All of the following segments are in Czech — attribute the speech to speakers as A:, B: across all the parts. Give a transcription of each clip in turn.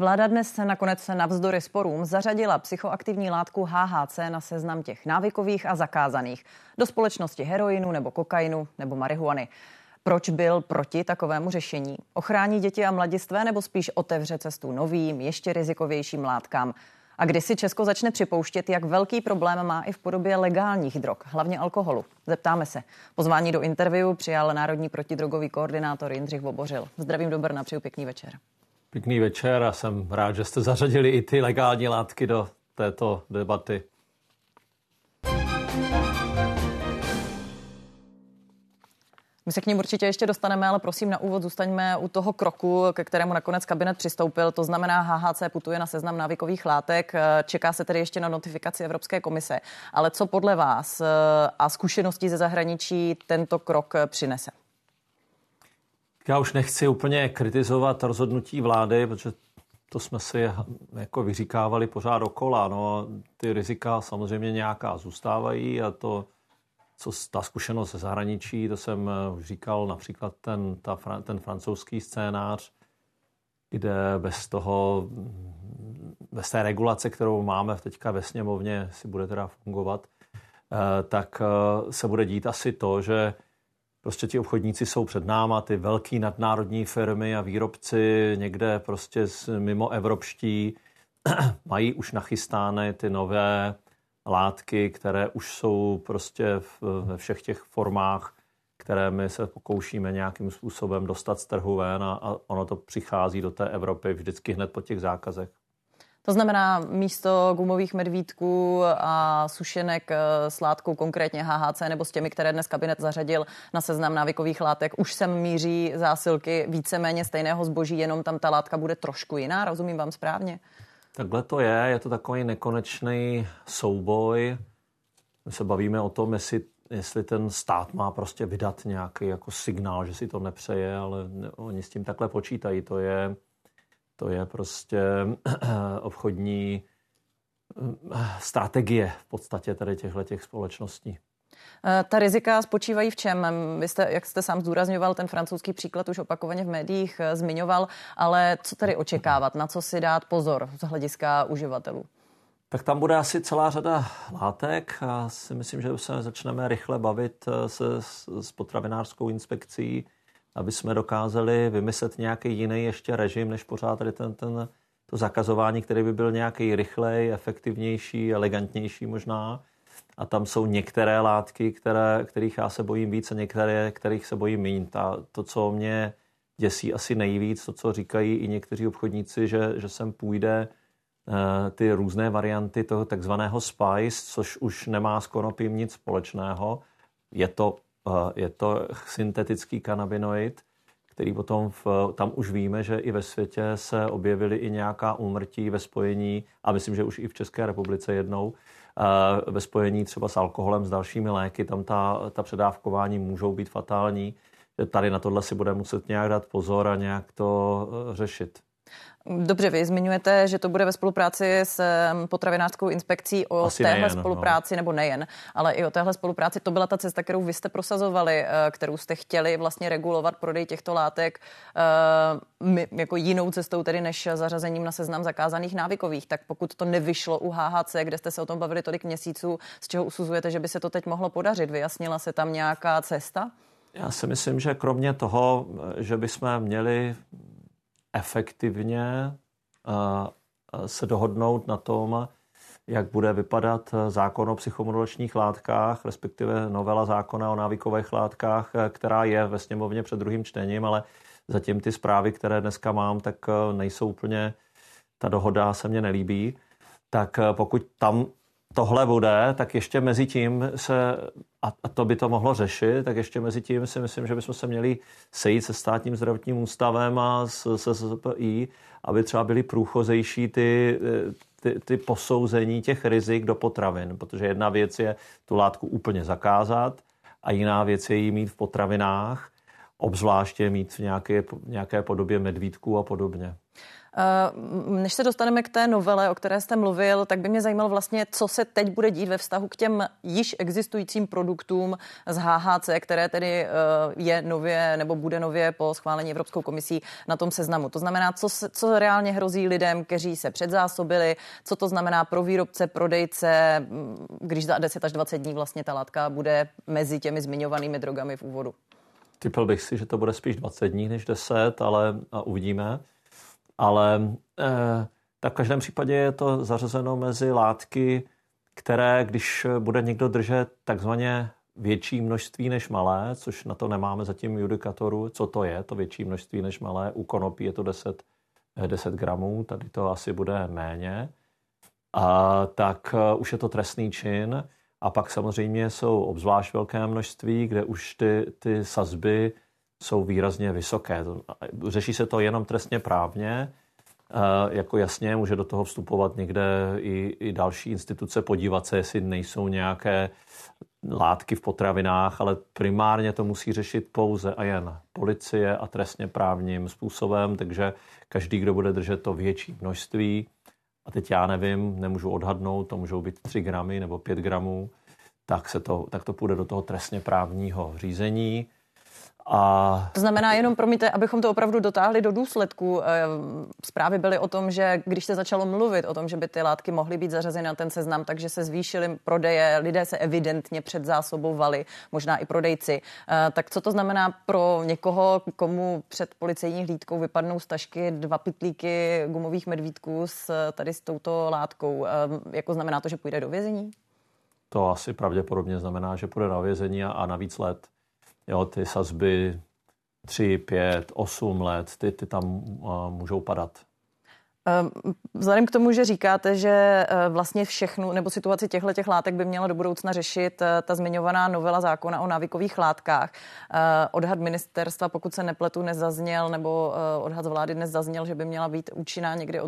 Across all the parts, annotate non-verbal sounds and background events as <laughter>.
A: Vláda dnes se nakonec navzdory sporům zařadila psychoaktivní látku HHC na seznam těch návykových a zakázaných do společnosti heroinu nebo kokainu nebo marihuany. Proč byl proti takovému řešení? Ochrání děti a mladistvé nebo spíš otevře cestu novým, ještě rizikovějším látkám? A kdy si Česko začne připouštět, jak velký problém má i v podobě legálních drog, hlavně alkoholu? Zeptáme se. Pozvání do interview přijal Národní protidrogový koordinátor Jindřich Vobořil. Zdravím do Brna, přeju pěkný večer.
B: Pěkný večer a jsem rád, že jste zařadili i ty legální látky do této debaty.
A: My se k ním určitě ještě dostaneme, ale prosím na úvod zůstaňme u toho kroku, ke kterému nakonec kabinet přistoupil. To znamená, HHC putuje na seznam návykových látek. Čeká se tedy ještě na notifikaci Evropské komise. Ale co podle vás eh, a zkušeností ze zahraničí tento krok přinese?
B: Já už nechci úplně kritizovat rozhodnutí vlády, protože to jsme si jako vyříkávali pořád okola. No, ty rizika samozřejmě nějaká zůstávají a to co ta zkušenost ze zahraničí, to jsem eh, už říkal, například ten, ta, ten francouzský scénář, kde bez toho, bez té regulace, kterou máme teďka ve sněmovně, si bude teda fungovat, eh, tak eh, se bude dít asi to, že prostě ti obchodníci jsou před náma, ty velký nadnárodní firmy a výrobci někde prostě mimo evropští <clears throat> mají už nachystány ty nové látky, které už jsou prostě ve všech těch formách, které my se pokoušíme nějakým způsobem dostat z trhu ven a, a ono to přichází do té Evropy vždycky hned po těch zákazech.
A: To znamená, místo gumových medvídků a sušenek eh, s látkou konkrétně HHC nebo s těmi, které dnes kabinet zařadil na seznam návykových látek, už sem míří zásilky víceméně stejného zboží, jenom tam ta látka bude trošku jiná. Rozumím vám správně?
B: Takhle to je, je to takový nekonečný souboj. My se bavíme o tom, jestli, jestli ten stát má prostě vydat nějaký jako signál, že si to nepřeje, ale oni s tím takhle počítají. To je, to je prostě obchodní eh, strategie v podstatě tady těchto těch společností.
A: Eh, ta rizika spočívají v čem? Vy jste, jak jste sám zdůrazňoval, ten francouzský příklad už opakovaně v médiích eh, zmiňoval, ale co tady očekávat? Na co si dát pozor z hlediska uživatelů?
B: Tak tam bude asi celá řada látek a si myslím, že se začneme rychle bavit eh, se, s potravinářskou inspekcí, aby jsme dokázali vymyslet nějaký jiný ještě režim, než pořád tady ten, ten, to zakazování, který by byl nějaký rychlej, efektivnější, elegantnější možná a tam jsou některé látky, které, kterých já se bojím víc a některé, kterých se bojím méně. Ta, to, co mě děsí asi nejvíc, to, co říkají i někteří obchodníci, že, že sem půjde uh, ty různé varianty toho takzvaného spice, což už nemá s konopím nic společného. Je to, je to syntetický kanabinoid, který potom v, tam už víme, že i ve světě se objevily i nějaká úmrtí ve spojení, a myslím, že už i v České republice jednou, ve spojení třeba s alkoholem, s dalšími léky, tam ta, ta předávkování můžou být fatální. Tady na tohle si bude muset nějak dát pozor a nějak to eh, řešit.
A: Dobře, vy zmiňujete, že to bude ve spolupráci s potravinářskou inspekcí o Asi téhle nejen, no. spolupráci, no. nebo nejen, ale i o téhle spolupráci. To byla ta cesta, kterou vy jste prosazovali, eh, kterou jste chtěli vlastně regulovat prodej těchto látek eh, jako jinou cestou, tedy než zařazením na seznam zakázaných návykových. Tak pokud to nevyšlo u HHC, kde jste se o tom bavili tolik měsíců, z čeho usuzujete, že by se to teď mohlo podařit? Vyjasnila se tam nějaká cesta?
B: Já si myslím, že kromě toho, že bychom měli efektivně eh, se dohodnout na tom, jak bude vypadat zákon o psychomodulačních látkách, respektive novela zákona o návykových látkách, eh, která je ve sněmovně před druhým čtením, ale zatím ty zprávy, které dneska mám, tak eh, nejsou úplně, ta dohoda se mně nelíbí. Tak pokud tam tohle bude, tak ještě mezi tím se, a to by to mohlo řešit, tak ještě mezi tím si myslím, že bychom se měli sejít se státním zdravotním ústavem a se SZPI, aby třeba byly průchozejší ty, ty, ty posouzení těch rizik do potravin, protože jedna věc je tu látku úplně zakázat a jiná věc je ji mít v potravinách, obzvláště mít v nějaké, nějaké podobě medvídků a podobně.
A: Eh, než se dostaneme k té novele, o které jste mluvil, tak by mě zajímalo vlastně, co se teď bude dít ve vztahu k těm již existujícím produktům z HHC, které tedy eh, je nově nebo bude nově po schválení Evropskou komisí na tom seznamu. To znamená, co, co reálně hrozí lidem, kteří se předzásobili, co to znamená pro výrobce, prodejce, mm, když za 10 až 20 dní vlastně ta látka bude mezi těmi zmiňovanými drogami v úvodu.
B: Typil bych si, že to bude spíš 20 dní než 10, ale uvidíme ale eh, tak v každém případě je to zařazeno mezi látky, které, když bude někdo držet takzvaně větší množství než malé, což na to nemáme zatím judikatoru, co to je, to větší množství než malé, u konopí je to 10, 10 eh, gramů, tady to asi bude méně, a tak eh, už je to trestný čin. A pak samozřejmě jsou obzvlášť velké množství, kde už ty, ty sazby jsou výrazně vysoké. Řeší se to jenom trestně právně, jako jasně může do toho vstupovat někde i, i další instituce, podívat se, jestli nejsou nějaké látky v potravinách, ale primárně to musí řešit pouze a jen policie a trestně právním způsobem, takže každý, kdo bude držet to větší množství, a teď já nevím, nemůžu odhadnout, to můžou být 3 gramy nebo 5 gramů, tak, se to, tak to půjde do toho trestně právního řízení.
A: A... To znamená jenom, promiňte, abychom to opravdu dotáhli do důsledku. Eh, zprávy byly o tom, že když se začalo mluvit o tom, že by ty látky mohly být zařazeny na ten seznam, takže se zvýšily prodeje, lidé se evidentně předzásobovali, možná i prodejci. Eh, tak co to znamená pro někoho, komu před policejní hlídkou vypadnou z tašky dva pitlíky gumových medvídků s tady s touto látkou? Eh, jako znamená to, že půjde do vězení?
B: To asi pravděpodobně znamená, že půjde na vězení a navíc let. Jo, ty sazby 3, 5, 8 let, ty, ty tam uh, můžou padat.
A: Ehm, vzhledem k tomu, že říkáte, že eh, vlastně všechnu nebo situaci těchto těch látek by měla do budoucna řešit eh, ta zmiňovaná novela zákona o návykových látkách. Eh, odhad ministerstva, pokud se nepletu, nezazněl, nebo odhad z vlády dnes zazněl, že by měla být účinná někdy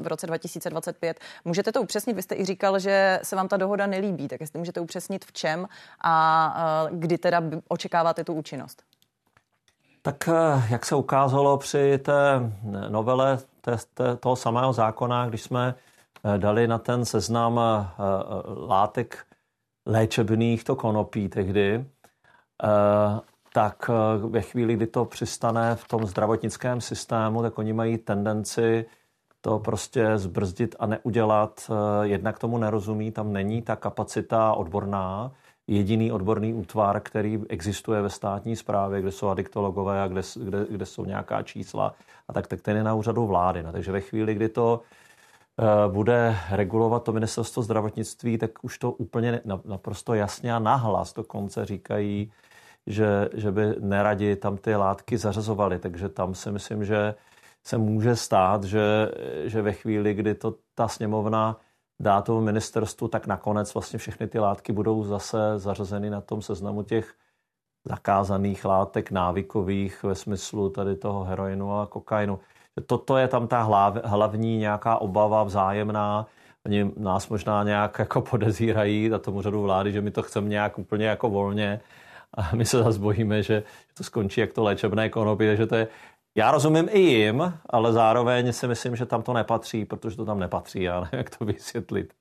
A: v roce 2025. Můžete to upřesnit? Vy jste i říkal, že se vám ta dohoda nelíbí, tak jestli můžete upřesnit v čem a kdy teda očekáváte tu účinnost?
B: Tak jak se ukázalo při té novele toho samého zákona, když jsme eh, dali na ten seznam eh, eh, látek léčebných, to konopí tehdy, tak ve chvíli, kdy to přistane v tom zdravotnickém systému, tak oni mají tendenci to prostě zbrzdit a neudělat. Jednak tomu nerozumí, tam není ta kapacita odborná, jediný odborný útvar, který existuje ve státní správě, kde jsou adiktologové a kde, kde, kde jsou nějaká čísla, a tak, tak ten je na úřadu vlády. No, takže ve chvíli, kdy to uh, bude regulovat to ministerstvo zdravotnictví, tak už to úplně naprosto jasně a nahlas konce říkají, že, že by neradi tam ty látky zařazovali. Takže tam si myslím, že se může stát, že, že ve chvíli, kdy to ta sněmovna dá tomu ministerstvu, tak nakonec vlastně všechny ty látky budou zase zařazeny na tom seznamu těch zakázaných látek návykových ve smyslu tady toho heroinu a kokainu. Toto je tam ta hlavní nějaká obava vzájemná. Oni nás možná nějak jako podezírají na tomu řadu vlády, že my to chceme nějak úplně jako volně a my se zase bojíme, že to skončí jak to léčebné konopí, takže to je já rozumím i jim, ale zároveň si myslím, že tam to nepatří, protože to tam nepatří, já nevím, <laughs> jak to vysvětlit.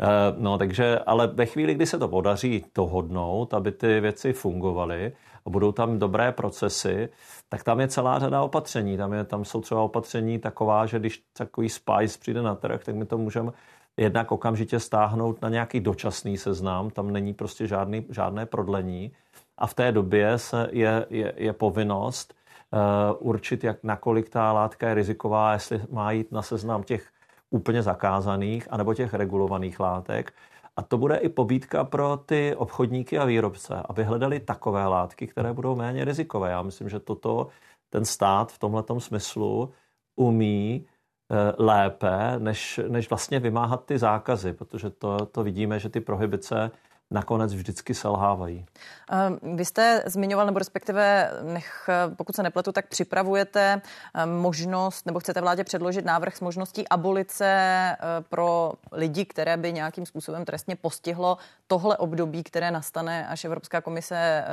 B: Eh, no, takže, ale ve chvíli, kdy se to podaří dohodnout, aby ty věci fungovaly a budou tam dobré procesy, tak tam je celá řada opatření. Tam, je, tam jsou třeba opatření taková, že když takový spice přijde na trh, tak my to můžeme jednak okamžitě stáhnout na nějaký dočasný seznam, tam není prostě žádný, žádné prodlení a v té době se je, je, je povinnost určit, jak, nakolik ta látka je riziková, jestli má jít na seznam těch úplně zakázaných anebo těch regulovaných látek. A to bude i pobídka pro ty obchodníky a výrobce, aby hledali takové látky, které budou méně rizikové. Já myslím, že toto ten stát v tomhle smyslu umí eh, lépe, než, než vlastně vymáhat ty zákazy, protože to, to vidíme, že ty prohibice nakonec vždycky selhávají.
A: Vy jste zmiňoval, nebo respektive, nech, pokud se nepletu, tak připravujete možnost, nebo chcete vládě předložit návrh s možností abolice pro lidi, které by nějakým způsobem trestně postihlo tohle období, které nastane, až Evropská komise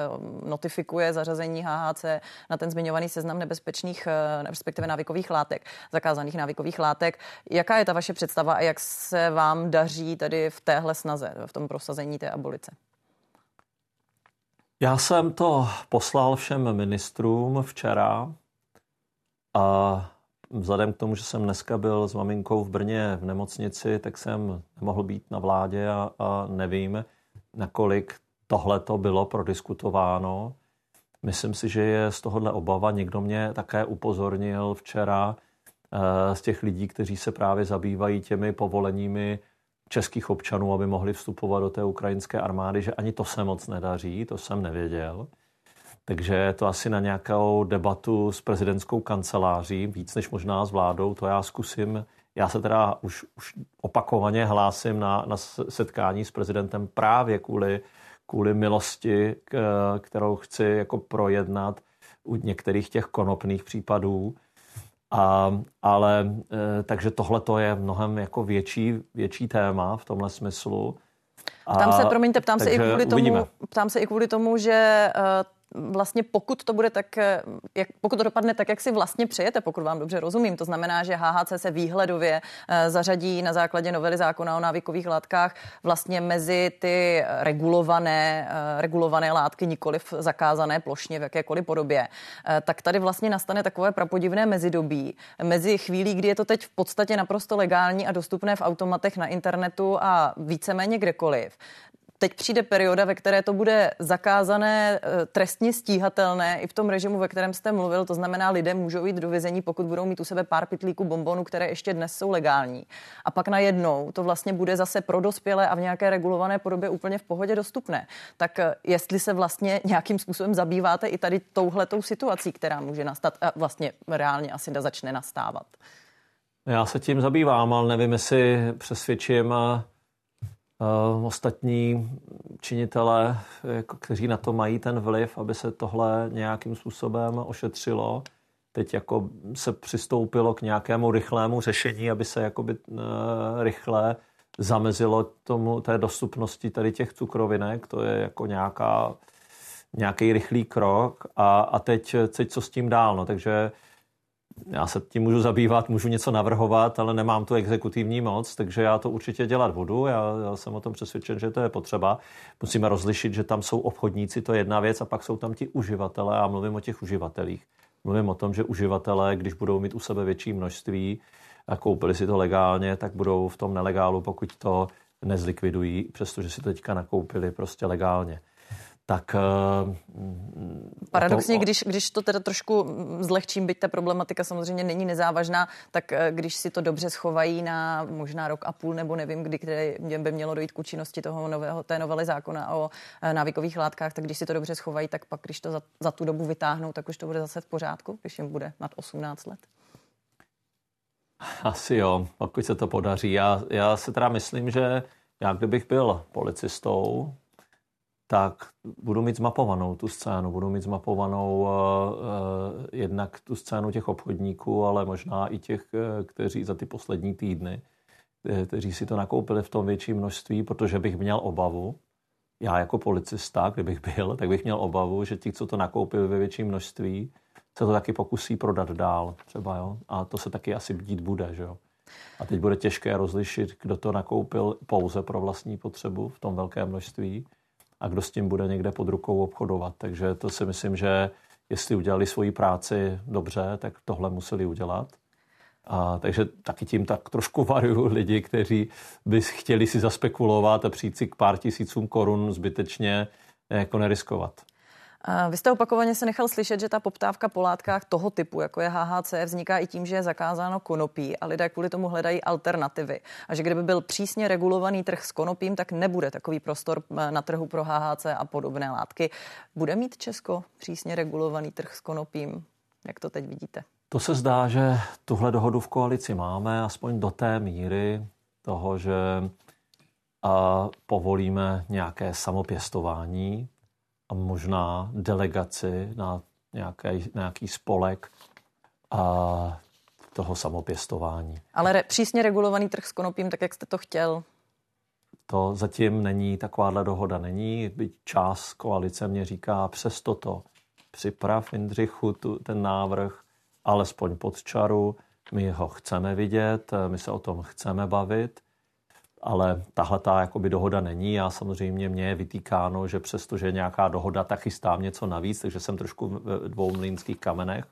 A: notifikuje zařazení HHC na ten zmiňovaný seznam nebezpečných, respektive návykových látek, zakázaných návykových látek. Jaká je ta vaše představa a jak se vám daří tady v téhle snaze, v tom prosazení té abolice?
B: Já jsem to poslal všem ministrům včera a vzhledem k tomu, že jsem dneska byl s maminkou v Brně v nemocnici, tak jsem nemohl být na vládě a, a nevím, nakolik tohle to bylo prodiskutováno. Myslím si, že je z tohohle obava. Někdo mě také upozornil včera eh, z těch lidí, kteří se právě zabývají těmi povoleními českých občanů, aby mohli vstupovat do té ukrajinské armády, že ani to se moc nedaří, to jsem nevěděl. Takže to asi na nějakou debatu s prezidentskou kanceláří, víc než možná s vládou, to já zkusím. Já se teda už, už opakovaně hlásím na, na setkání s prezidentem právě kvůli, kvůli milosti, kterou chci jako projednat u některých těch konopných případů. A, ale e, takže tohle to je mnohem jako větší, větší téma v tomhle smyslu.
A: A, ptám se, promiňte, ptám se, i kvůli tomu, ptám se i kvůli tomu, že uh, vlastně pokud to bude tak, eh, jak, pokud to dopadne tak, jak si vlastně přejete, pokud vám dobře rozumím, to znamená, že HHC se výhledově eh, zařadí na základě novely zákona o návykových látkách vlastně mezi ty regulované, eh, regulované látky, nikoliv zakázané plošně v jakékoliv podobě, tak tady vlastně nastane takové prapodivné mezidobí. Mezi chvílí, kdy je to teď v podstatě naprosto legální a dostupné v automatech na internetu a víceméně kdekoliv, Teď přijde perioda, ve které to bude zakázané, eh, trestně stíhatelné i v tom režimu, ve kterém jste mluvil. To znamená, lidé můžou jít do vězení, pokud budou mít u sebe pár pitlíků bombonů, které ještě dnes jsou legální. A pak najednou to vlastně bude zase pro dospělé a v nějaké regulované podobě úplně v pohodě dostupné. Tak eh, jestli se vlastně nějakým způsobem zabýváte i tady touhletou situací, která může nastat a vlastně reálně asi začne nastávat.
B: Já se tím zabývám, ale nevím, jestli přesvědčím ostatní činitele, jako, kteří na to mají ten vliv, aby se tohle nějakým způsobem ošetřilo. Teď jako se přistoupilo k nějakému rychlému řešení, aby se jakoby uh, rychle zamezilo tomu té dostupnosti tady těch cukrovinek. To je jako nějaká, nějaký rychlý krok. A, a teď, teď co s tím dál? No, takže já se tím můžu zabývat, můžu něco navrhovat, ale nemám tu exekutivní moc, takže já to určitě dělat budu. Já, já jsem o tom přesvědčen, že to je potřeba. Musíme rozlišit, že tam jsou obchodníci, to je jedna věc, a pak jsou tam ti uživatelé a mluvím o těch uživatelích. Mluvím o tom, že uživatelé, když budou mít u sebe větší množství a koupili si to legálně, tak budou v tom nelegálu, pokud to nezlikvidují, přestože si to teďka nakoupili prostě legálně tak... Eh,
A: Paradoxně, to, když, když to teda trošku zlehčím, byť ta problematika samozřejmě není nezávažná, tak eh, když si to dobře schovají na možná rok a půl, nebo nevím, kdy které by mělo dojít k účinnosti toho nového, té novely zákona o eh, návykových látkách, tak když si to dobře schovají, tak pak, když to za, za tu dobu vytáhnou, tak už to bude zase v pořádku, když jim bude nad 18 let.
B: Asi jo, pokud se to podaří. Já, já se teda myslím, že já kdybych byl policistou, tak budu mít zmapovanou tu scénu. Budu mít zmapovanou uh, uh, jednak tu scénu těch obchodníků, ale možná i těch, uh, kteří za ty poslední týdny, kteří si to nakoupili v tom větší množství, protože bych měl obavu, já jako policista, kdybych byl, tak bych měl obavu, že ti, co to nakoupili ve větším množství, se to taky pokusí prodat dál třeba, jo? A to se taky asi dít bude, že jo? A teď bude těžké rozlišit, kdo to nakoupil pouze pro vlastní potřebu v tom velkém množství a kdo s tím bude někde pod rukou obchodovat. Takže to si myslím, že jestli udělali svoji práci dobře, tak tohle museli udělat. A, takže taky tím tak trošku <laughs> varuju lidi, kteří by chtěli si zaspekulovat a přijít si k pár tisícům korun zbytečně jako neriskovat.
A: Vy jste opakovaně se nechal slyšet, že ta poptávka po látkách toho typu, jako je HHC, vzniká i tím, že je zakázáno konopí a lidé kvůli tomu hledají alternativy. A že kdyby byl přísně regulovaný trh s konopím, tak nebude takový prostor eh, na trhu pro HHC a podobné látky. Bude mít Česko přísně regulovaný trh s konopím? Jak to teď vidíte?
B: To se zdá, že tuhle dohodu v koalici máme, aspoň do té míry toho, že a povolíme nějaké samopěstování a možná delegaci na nějaký, nějaký spolek a toho samopěstování.
A: Ale re, přísně regulovaný trh s konopím, tak jak jste to chtěl?
B: To zatím není, takováhle dohoda není. Byť část koalice mě říká, přes toto připrav Jindřichu tu, ten návrh, alespoň pod čaru, my ho chceme vidět, my se o tom chceme bavit, ale tahle ta jakoby dohoda není. Já samozřejmě mě je vytýkáno, že přestože je nějaká dohoda, tak chystám něco navíc, takže jsem trošku v dvou mlínských kamenech.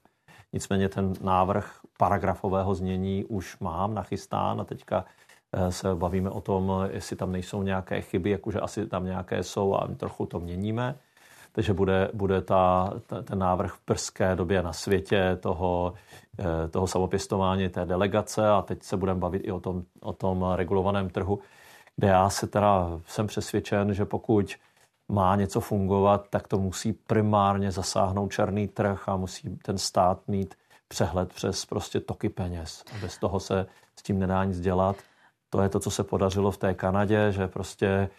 B: Nicméně ten návrh paragrafového znění už mám nachystán a teďka eh, se bavíme o tom, jestli tam nejsou nějaké chyby, jakože asi tam nějaké jsou a trochu to měníme. Takže bude, bude ta, ta, ten návrh v brzké době na světě toho, toho samopěstování té delegace a teď se budeme bavit i o tom, o tom regulovaném trhu, kde já se teda jsem přesvědčen, že pokud má něco fungovat, tak to musí primárně zasáhnout černý trh a musí ten stát mít přehled přes prostě toky peněz. A bez toho se s tím nedá nic dělat. To je to, co se podařilo v té Kanadě, že prostě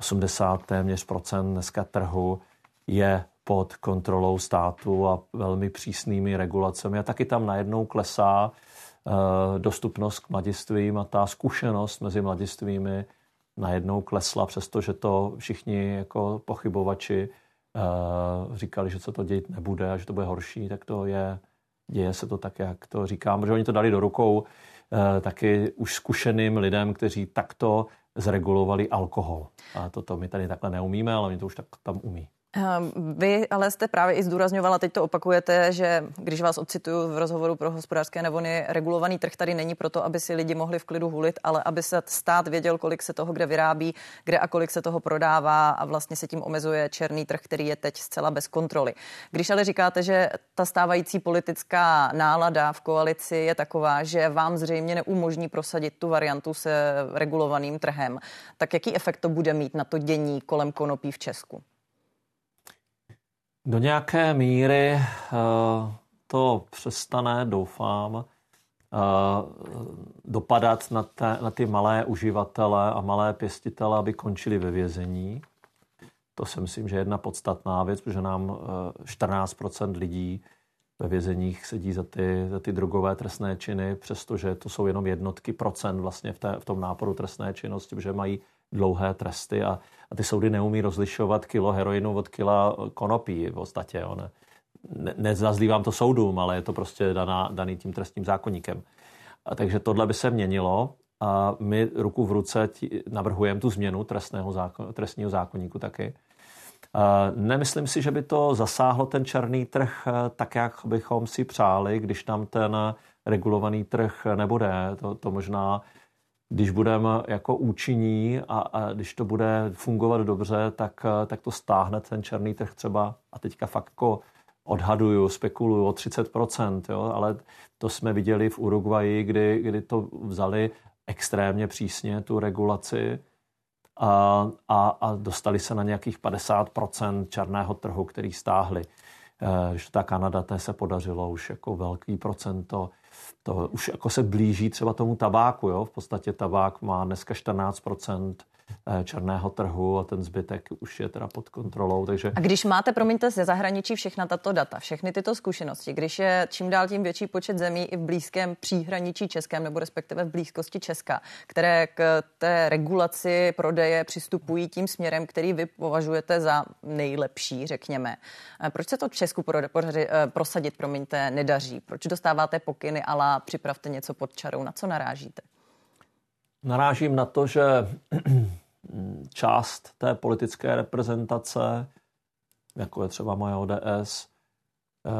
B: 80 téměř procent dneska trhu je pod kontrolou státu a velmi přísnými regulacemi. A taky tam najednou klesá uh, dostupnost k mladistvím a ta zkušenost mezi mladistvými najednou klesla, přestože to všichni jako pochybovači uh, říkali, že se to dělat nebude a že to bude horší, tak to je, děje se to tak, jak to říkám, protože oni to dali do rukou uh, taky už zkušeným lidem, kteří takto zregulovali alkohol. A toto my tady takhle neumíme, ale oni to už tak tam umí.
A: Ehm, vy ale jste právě i zdůrazňovala, teď to opakujete, že když vás ocituju v rozhovoru pro hospodářské nevony, regulovaný trh tady není proto, aby si lidi mohli v klidu hulit, ale aby se stát věděl, kolik se toho kde vyrábí, kde a kolik se toho prodává a vlastně se tím omezuje černý trh, který je teď zcela bez kontroly. Když ale říkáte, že ta stávající politická nálada v koalici je taková, že vám zřejmě neumožní prosadit tu variantu se regulovaným trhem, tak jaký efekt to bude mít na to dění kolem konopí v Česku?
B: Do nějaké míry eh, to přestane, doufám, eh, dopadat na, te, na ty malé uživatele a malé pěstitele, aby končili ve vězení. To si myslím, že je jedna podstatná věc, protože nám 14 eh, lidí ve vězeních sedí za ty, za ty drogové trestné činy, přestože to jsou jenom jednotky procent vlastně v, té, v tom náporu trestné činnosti, protože mají dlouhé tresty a, a ty soudy neumí rozlišovat kilo heroinu od kila konopí v podstatě. Ne, ne, nezazlívám to soudům, ale je to prostě daná, daný tím trestním zákonníkem. A takže tohle by se měnilo a my ruku v ruce navrhujeme tu změnu trestného zákon, trestního zákonníku taky. Nemyslím si, že by to zasáhlo ten černý trh eh, tak, jak bychom si přáli, když tam ten regulovaný trh nebude. To, to možná když budeme jako účinní a, a když to bude fungovat dobře, tak, tak to stáhne ten černý trh třeba a teďka fakt jako odhaduju, spekuluju o 30%, jo, ale to jsme viděli v Uruguayi, kdy, kdy to vzali extrémně přísně, tu regulaci a, a, a dostali se na nějakých 50% černého trhu, který stáhli. Eh, když ta Kanada, té se podařilo už jako velký procento to už jako se blíží třeba tomu tabáku. Jo? V podstatě tabák má dneska 14 eh, černého trhu a ten zbytek už je teda pod kontrolou. Takže...
A: A když máte, promiňte, ze zahraničí všechna tato data, všechny tyto zkušenosti, když je čím dál tím větší počet zemí i v blízkém příhraničí Českém nebo respektive v blízkosti Česka, které k té regulaci prodeje přistupují tím směrem, který vy považujete za nejlepší, řekněme. Eh, proč se to v Česku eh, prosadit, promiňte, nedaří? Proč dostáváte pokyny, ale připravte něco pod čarou? Na co narážíte?
B: Narážím na to, že <clears throat> část té politické reprezentace, jako je třeba moje ODS, eh,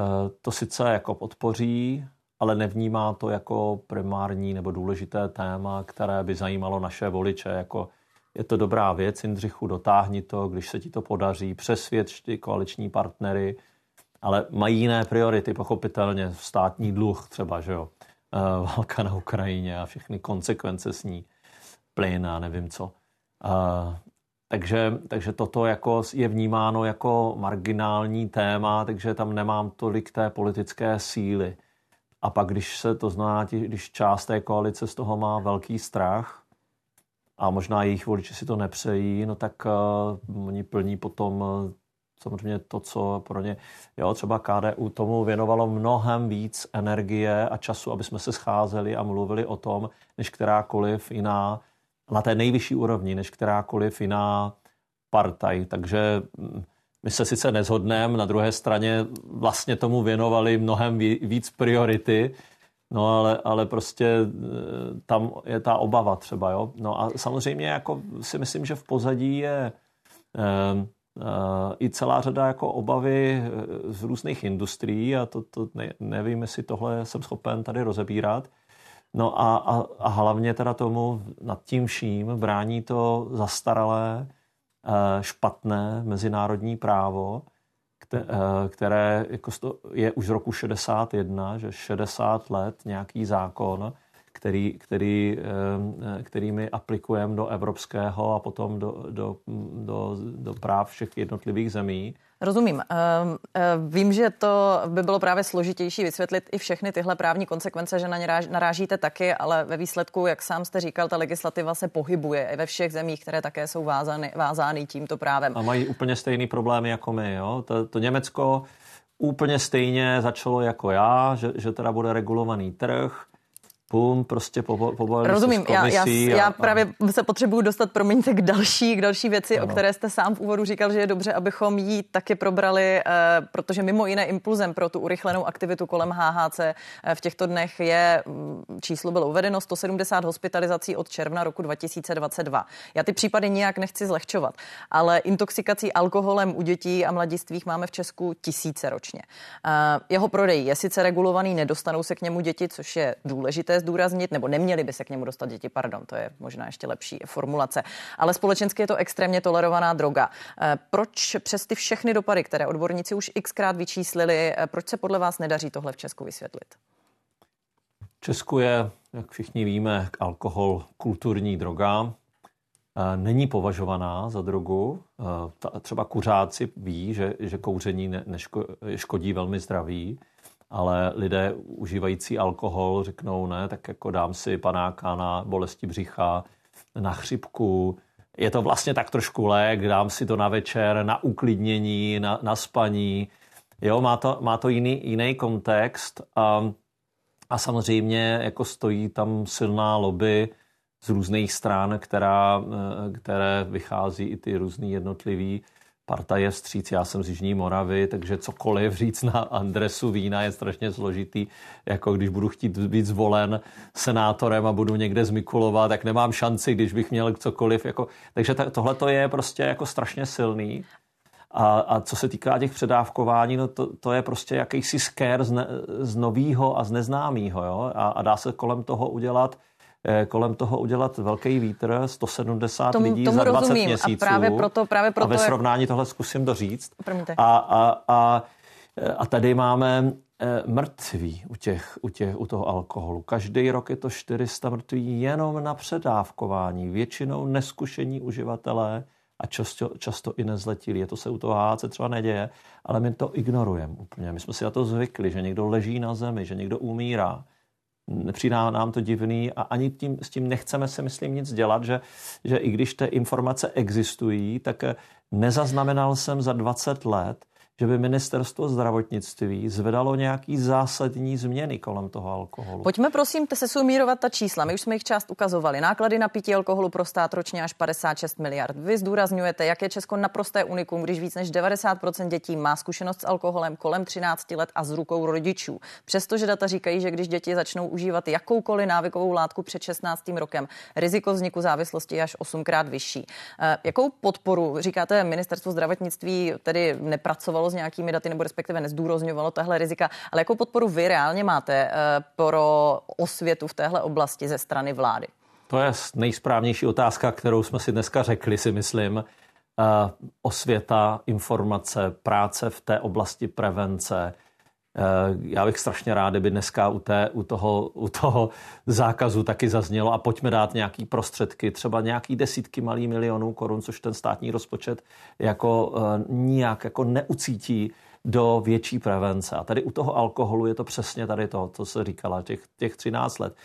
B: to sice jako podpoří, ale nevnímá to jako primární nebo důležité téma, které by zajímalo naše voliče. Jako je to dobrá věc, Jindřichu, dotáhni to, když se ti to podaří, přesvědč ty koaliční partnery, ale mají jiné priority, pochopitelně, státní dluh třeba, že jo, eh, válka na Ukrajině a všechny konsekvence s ní, plyn a nevím co. Uh, takže, takže toto jako je vnímáno jako marginální téma, takže tam nemám tolik té politické síly. A pak, když se to zná, když část té koalice z toho má velký strach, a možná jejich voliči si to nepřejí, no tak uh, oni plní potom uh, samozřejmě to, co pro ně, jo, třeba KDU tomu věnovalo mnohem víc energie a času, aby jsme se scházeli a mluvili o tom, než kterákoliv jiná, na té nejvyšší úrovni, než kterákoliv jiná partaj. Takže mm, my se sice nezhodneme, na druhé straně vlastně tomu věnovali mnohem víc priority, No ale, ale prostě e, tam je ta obava třeba, jo. No a samozřejmě jako si myslím, že v pozadí je eh, eh, i celá řada jako obavy e, z různých industrií a to, to ne, nevím, jestli tohle jsem schopen tady rozebírat. No a, a, a hlavně teda tomu nad tím vším brání to zastaralé, eh, špatné mezinárodní právo, Eh, které jako je už z roku 61, že 60 let nějaký zákon, který, který, eh, který my aplikujeme do evropského a potom do, do, do, do práv všech jednotlivých zemí.
A: Rozumím. Ehm, ehm, vím, že to by bylo právě složitější vysvětlit i všechny tyhle právní konsekvence, že na ně narážíte taky, ale ve výsledku, jak sám jste říkal, ta legislativa se pohybuje i ve všech zemích, které také jsou vázány, vázány tímto právem.
B: A mají úplně stejný problémy jako my. Jo? To, to Německo úplně stejně začalo jako já, že, že teda bude regulovaný trh, pum, prostě povolili
A: Rozumím, se já, já, a, já právě se potřebuju dostat, promiňte, k další, k další věci, ano. o které jste sám v úvodu říkal, že je dobře, abychom ji taky probrali, eh, protože mimo jiné impulzem pro tu urychlenou aktivitu kolem HHC eh, v těchto dnech je, mm, číslo bylo uvedeno, 170 hospitalizací od června roku 2022. Já ty případy nijak nechci zlehčovat, ale intoxikací alkoholem u dětí a mladistvých máme v Česku tisíce ročně. Eh, jeho prodej je sice regulovaný, nedostanou se k němu děti, což je důležité zdůraznit, nebo neměli by se k němu dostat děti, pardon, to je možná ještě lepší formulace. Ale společensky je to extrémně tolerovaná droga. Eh, proč přes ty všechny dopady, které odborníci už xkrát vyčíslili, eh, proč se podle vás nedaří tohle v Česku vysvětlit?
B: V Česku je, jak všichni víme, alkohol kulturní droga. Eh, není považovaná za drogu. Třeba kuřáci ví, že, že kouření neškodí velmi zdraví ale lidé užívající alkohol řeknou, ne, tak jako dám si panáka na bolesti břicha, na chřipku, je to vlastně tak trošku lék, dám si to na večer, na uklidnění, na, na spaní. Jo, má to, má to jiný, jiný kontext a, a samozřejmě jako stojí tam silná lobby z různých stran, která, eh, které vychází i ty různý jednotlivý parta je vstříc, já jsem z Jižní Moravy, takže cokoliv říct na adresu vína je strašně složitý. Jako když budu chtít být zvolen senátorem a budu někde zmikulovat, tak nemám šanci, když bych měl cokoliv. Jako, takže tohle to je prostě jako strašně silný. A, a co se týká těch předávkování, no to, to je prostě jakýsi scare z, ne, z novýho a z neznámého. Jo? A, a dá se kolem toho udělat kolem toho udělat velký vítr, 170 tomu, lidí tomu za 20 rozumím. měsíců. A
A: právě proto, právě proto
B: a ve srovnání jak... tohle zkusím doříct. A, a, a, a tady máme eh, mrtví u, těch, u, těch, u toho alkoholu. Každý rok je to 400 mrtví jenom na předávkování. Většinou neskušení uživatelé a často, často i nezletilí. To se u toho HC třeba neděje, ale my to ignorujeme úplně. My jsme si na to zvykli, že někdo leží na zemi, že někdo umírá nepřijde nám to divný a ani tím, s tím nechceme si myslím nic dělat, že, že i když ty informace existují, tak nezaznamenal jsem za 20 let, že by ministerstvo zdravotnictví zvedalo nějaký zásadní změny kolem toho alkoholu.
A: Pojďme prosím se sumírovat ta čísla. My už jsme jich část ukazovali. Náklady na pití alkoholu pro stát ročně až 56 miliard. Vy zdůrazňujete, jak je Česko naprosté unikum, když víc než 90% dětí má zkušenost s alkoholem kolem 13 let a z rukou rodičů. Přestože data říkají, že když děti začnou užívat jakoukoliv návykovou látku před 16. rokem, riziko vzniku závislosti je až 8krát vyšší. Eh, jakou podporu, říkáte, ministerstvo zdravotnictví tedy nepracovalo s nějakými daty, nebo respektive nezdůrozňovalo tahle rizika. Ale jakou podporu vy reálně máte eh, pro osvětu v téhle oblasti ze strany vlády?
B: To je nejsprávnější otázka, kterou jsme si dneska řekli, si myslím. Eh, osvěta, informace, práce v té oblasti prevence, já bych strašně rád, kdyby dneska u, té, u, toho, u toho zákazu taky zaznělo a pojďme dát nějaký prostředky, třeba nějaký desítky malých milionů korun, což ten státní rozpočet jako uh, nijak jako neucítí do větší prevence. A tady u toho alkoholu je to přesně tady to, co se říkala, těch, těch 13 let.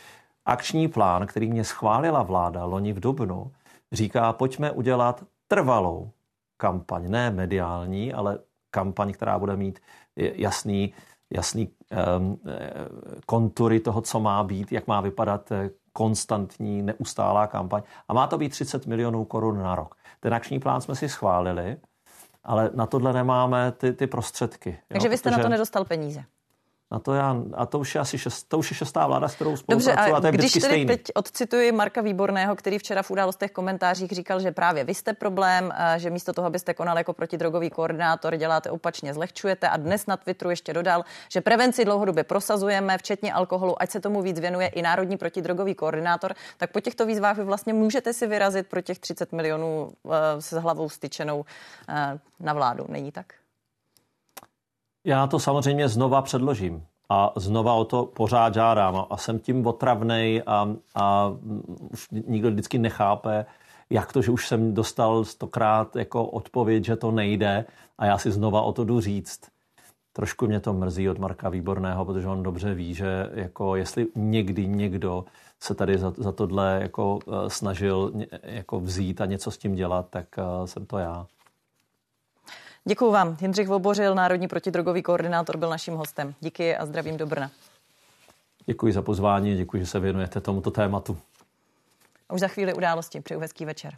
B: Akční plán, který mě schválila vláda loni v Dubnu, říká, pojďme udělat trvalou kampaň, ne mediální, ale kampaň, která bude mít jasný, jasný um, kontury toho, co má být, jak má vypadat eh, konstantní, neustálá kampaň. A má to být 30 milionů korun na rok. Ten akční plán jsme si schválili, ale na tohle nemáme ty, ty prostředky.
A: Takže jo, vy jste protože... na to nedostal peníze?
B: Na to já, a to už je asi šest, to už je šestá vláda, s kterou spolupracuju, Dobře, a, a to je
A: když tedy
B: stejný.
A: teď odcituji Marka Výborného, který včera v událostech komentářích říkal, že právě vy jste problém, že místo toho, abyste konal jako protidrogový koordinátor, děláte opačně, zlehčujete a dnes na Twitteru ještě dodal, že prevenci dlouhodobě prosazujeme, včetně alkoholu, ať se tomu víc věnuje i Národní protidrogový koordinátor, tak po těchto výzvách vy vlastně můžete si vyrazit pro těch 30 milionů uh, s hlavou styčenou uh, na vládu. Není tak?
B: Já to samozřejmě znova předložím a znova o to pořád žádám a jsem tím otravnej a, a už nikdo vždycky nechápe, jak to, že už jsem dostal stokrát jako odpověď, že to nejde a já si znova o to jdu říct. Trošku mě to mrzí od Marka Výborného, protože on dobře ví, že jako jestli někdy někdo se tady za, za tohle jako uh, snažil jako vzít a něco s tím dělat, tak uh, jsem to já.
A: Děkuji vám. Jindřich Vobořil, Národní protidrogový koordinátor, byl naším hostem. Díky a zdravím do Brna.
B: Děkuji za pozvání, děkuji, že se věnujete tomuto tématu.
A: už za chvíli události. Přeju hezký večer.